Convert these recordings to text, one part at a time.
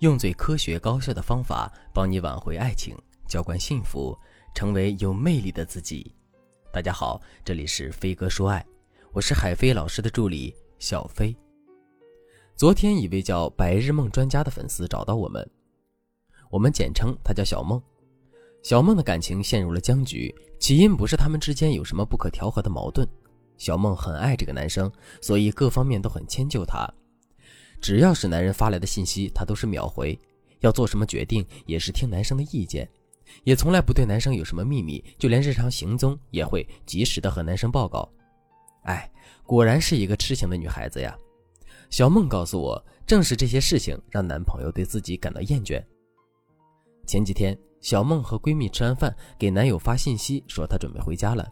用最科学高效的方法帮你挽回爱情，浇灌幸福，成为有魅力的自己。大家好，这里是飞哥说爱，我是海飞老师的助理小飞。昨天，一位叫白日梦专家的粉丝找到我们，我们简称他叫小梦。小梦的感情陷入了僵局，起因不是他们之间有什么不可调和的矛盾。小梦很爱这个男生，所以各方面都很迁就他。只要是男人发来的信息，她都是秒回。要做什么决定，也是听男生的意见，也从来不对男生有什么秘密，就连日常行踪也会及时的和男生报告。哎，果然是一个痴情的女孩子呀！小梦告诉我，正是这些事情让男朋友对自己感到厌倦。前几天，小梦和闺蜜吃完饭，给男友发信息说她准备回家了，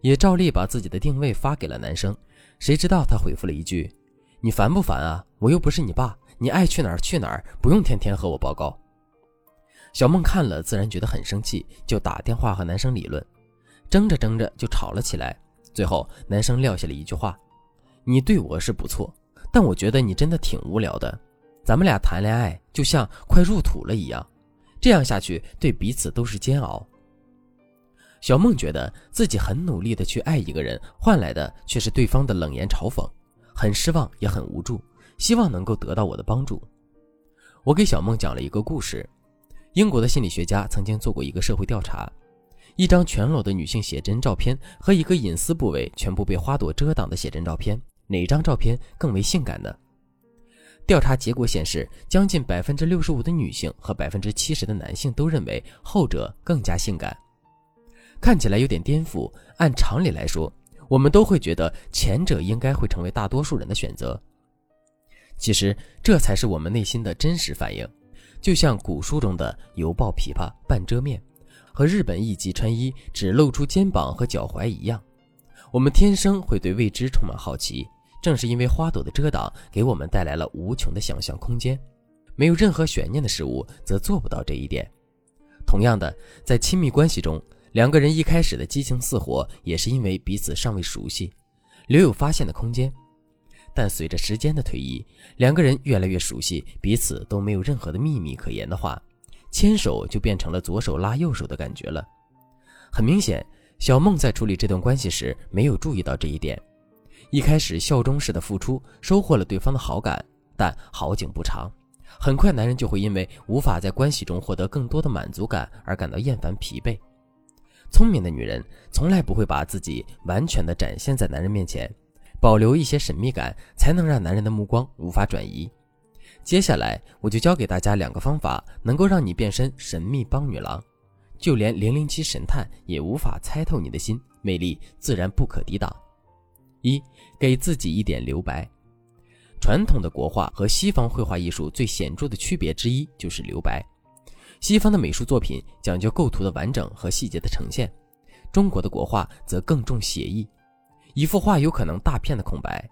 也照例把自己的定位发给了男生。谁知道他回复了一句。你烦不烦啊？我又不是你爸，你爱去哪儿去哪儿，不用天天和我报告。小梦看了，自然觉得很生气，就打电话和男生理论，争着争着就吵了起来。最后，男生撂下了一句话：“你对我是不错，但我觉得你真的挺无聊的。咱们俩谈恋爱就像快入土了一样，这样下去对彼此都是煎熬。”小梦觉得自己很努力的去爱一个人，换来的却是对方的冷言嘲讽。很失望，也很无助，希望能够得到我的帮助。我给小梦讲了一个故事：英国的心理学家曾经做过一个社会调查，一张全裸的女性写真照片和一个隐私部位全部被花朵遮挡的写真照片，哪张照片更为性感呢？调查结果显示，将近百分之六十五的女性和百分之七十的男性都认为后者更加性感。看起来有点颠覆，按常理来说。我们都会觉得前者应该会成为大多数人的选择，其实这才是我们内心的真实反应。就像古书中的“犹抱琵琶半遮面”和日本艺妓穿衣只露出肩膀和脚踝一样，我们天生会对未知充满好奇。正是因为花朵的遮挡，给我们带来了无穷的想象空间。没有任何悬念的事物，则做不到这一点。同样的，在亲密关系中。两个人一开始的激情似火，也是因为彼此尚未熟悉，留有发现的空间。但随着时间的推移，两个人越来越熟悉，彼此都没有任何的秘密可言的话，牵手就变成了左手拉右手的感觉了。很明显，小梦在处理这段关系时没有注意到这一点。一开始效忠式的付出，收获了对方的好感，但好景不长，很快男人就会因为无法在关系中获得更多的满足感而感到厌烦疲惫。聪明的女人从来不会把自己完全的展现在男人面前，保留一些神秘感，才能让男人的目光无法转移。接下来我就教给大家两个方法，能够让你变身神秘帮女郎，就连零零七神探也无法猜透你的心，魅力自然不可抵挡。一，给自己一点留白。传统的国画和西方绘画艺术最显著的区别之一就是留白。西方的美术作品讲究构图的完整和细节的呈现，中国的国画则更重写意。一幅画有可能大片的空白，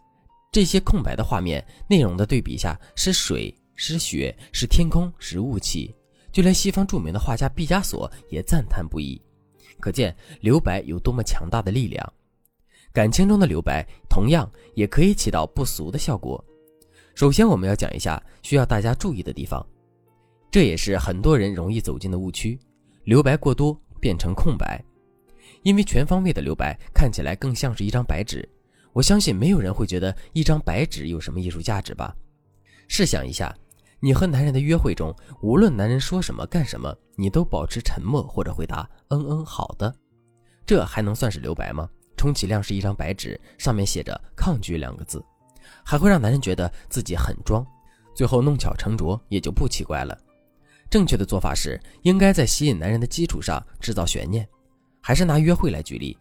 这些空白的画面内容的对比下是水是雪是天空是雾气，就连西方著名的画家毕加索也赞叹不已。可见留白有多么强大的力量。感情中的留白同样也可以起到不俗的效果。首先，我们要讲一下需要大家注意的地方。这也是很多人容易走进的误区，留白过多变成空白，因为全方位的留白看起来更像是一张白纸。我相信没有人会觉得一张白纸有什么艺术价值吧？试想一下，你和男人的约会中，无论男人说什么干什么，你都保持沉默或者回答“嗯嗯，好的”，这还能算是留白吗？充其量是一张白纸，上面写着“抗拒”两个字，还会让男人觉得自己很装，最后弄巧成拙也就不奇怪了。正确的做法是，应该在吸引男人的基础上制造悬念。还是拿约会来举例，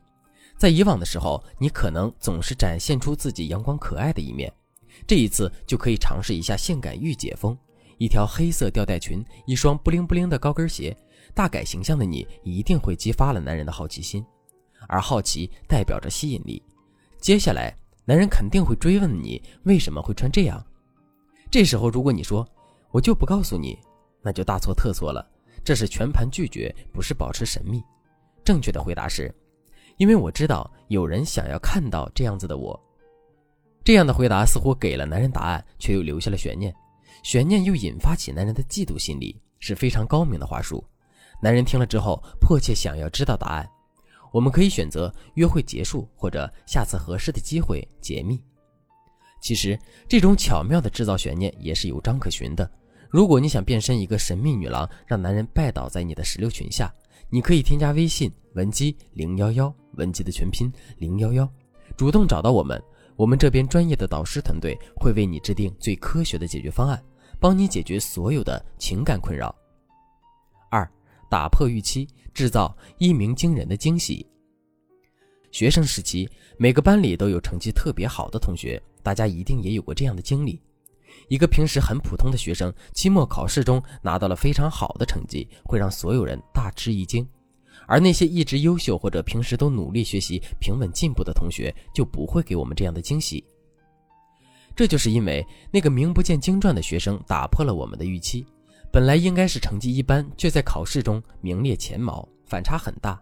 在以往的时候，你可能总是展现出自己阳光可爱的一面，这一次就可以尝试一下性感御姐风：一条黑色吊带裙，一双布灵布灵的高跟鞋。大改形象的你，一定会激发了男人的好奇心，而好奇代表着吸引力。接下来，男人肯定会追问你为什么会穿这样。这时候，如果你说“我就不告诉你”，那就大错特错了，这是全盘拒绝，不是保持神秘。正确的回答是，因为我知道有人想要看到这样子的我。这样的回答似乎给了男人答案，却又留下了悬念。悬念又引发起男人的嫉妒心理，是非常高明的话术。男人听了之后，迫切想要知道答案。我们可以选择约会结束，或者下次合适的机会解密。其实，这种巧妙的制造悬念也是有章可循的。如果你想变身一个神秘女郎，让男人拜倒在你的石榴裙下，你可以添加微信文姬零幺幺，文姬的全拼零幺幺，主动找到我们，我们这边专业的导师团队会为你制定最科学的解决方案，帮你解决所有的情感困扰。二，打破预期，制造一鸣惊人的惊喜。学生时期，每个班里都有成绩特别好的同学，大家一定也有过这样的经历。一个平时很普通的学生，期末考试中拿到了非常好的成绩，会让所有人大吃一惊；而那些一直优秀或者平时都努力学习、平稳进步的同学，就不会给我们这样的惊喜。这就是因为那个名不见经传的学生打破了我们的预期，本来应该是成绩一般，却在考试中名列前茅，反差很大。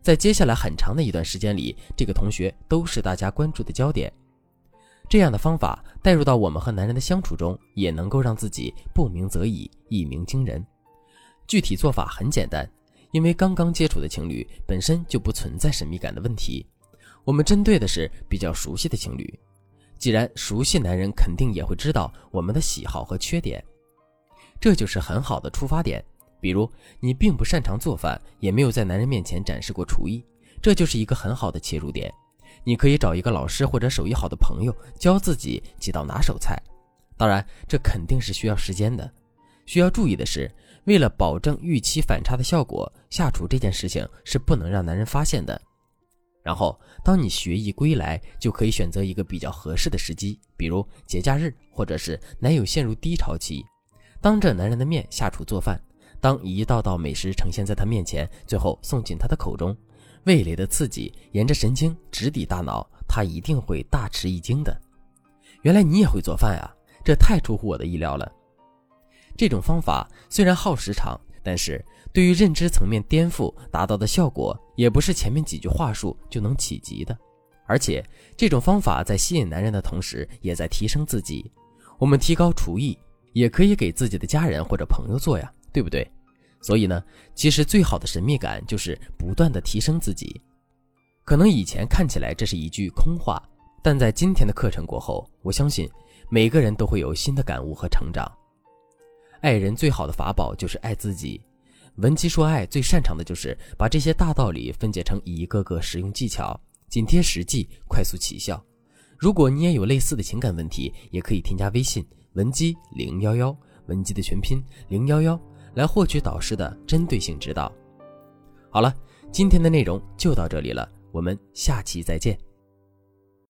在接下来很长的一段时间里，这个同学都是大家关注的焦点。这样的方法带入到我们和男人的相处中，也能够让自己不鸣则已，一鸣惊人。具体做法很简单，因为刚刚接触的情侣本身就不存在神秘感的问题，我们针对的是比较熟悉的情侣。既然熟悉，男人肯定也会知道我们的喜好和缺点，这就是很好的出发点。比如你并不擅长做饭，也没有在男人面前展示过厨艺，这就是一个很好的切入点。你可以找一个老师或者手艺好的朋友教自己几道拿手菜，当然这肯定是需要时间的。需要注意的是，为了保证预期反差的效果，下厨这件事情是不能让男人发现的。然后，当你学艺归来，就可以选择一个比较合适的时机，比如节假日，或者是男友陷入低潮期，当着男人的面下厨做饭。当一道道美食呈现在他面前，最后送进他的口中。味蕾的刺激沿着神经直抵大脑，他一定会大吃一惊的。原来你也会做饭啊，这太出乎我的意料了。这种方法虽然耗时长，但是对于认知层面颠覆达到的效果，也不是前面几句话术就能企及的。而且这种方法在吸引男人的同时，也在提升自己。我们提高厨艺，也可以给自己的家人或者朋友做呀，对不对？所以呢，其实最好的神秘感就是不断的提升自己。可能以前看起来这是一句空话，但在今天的课程过后，我相信每个人都会有新的感悟和成长。爱人最好的法宝就是爱自己。文姬说爱最擅长的就是把这些大道理分解成一个个实用技巧，紧贴实际，快速起效。如果你也有类似的情感问题，也可以添加微信文姬零幺幺，文姬的全拼零幺幺。来获取导师的针对性指导。好了，今天的内容就到这里了，我们下期再见。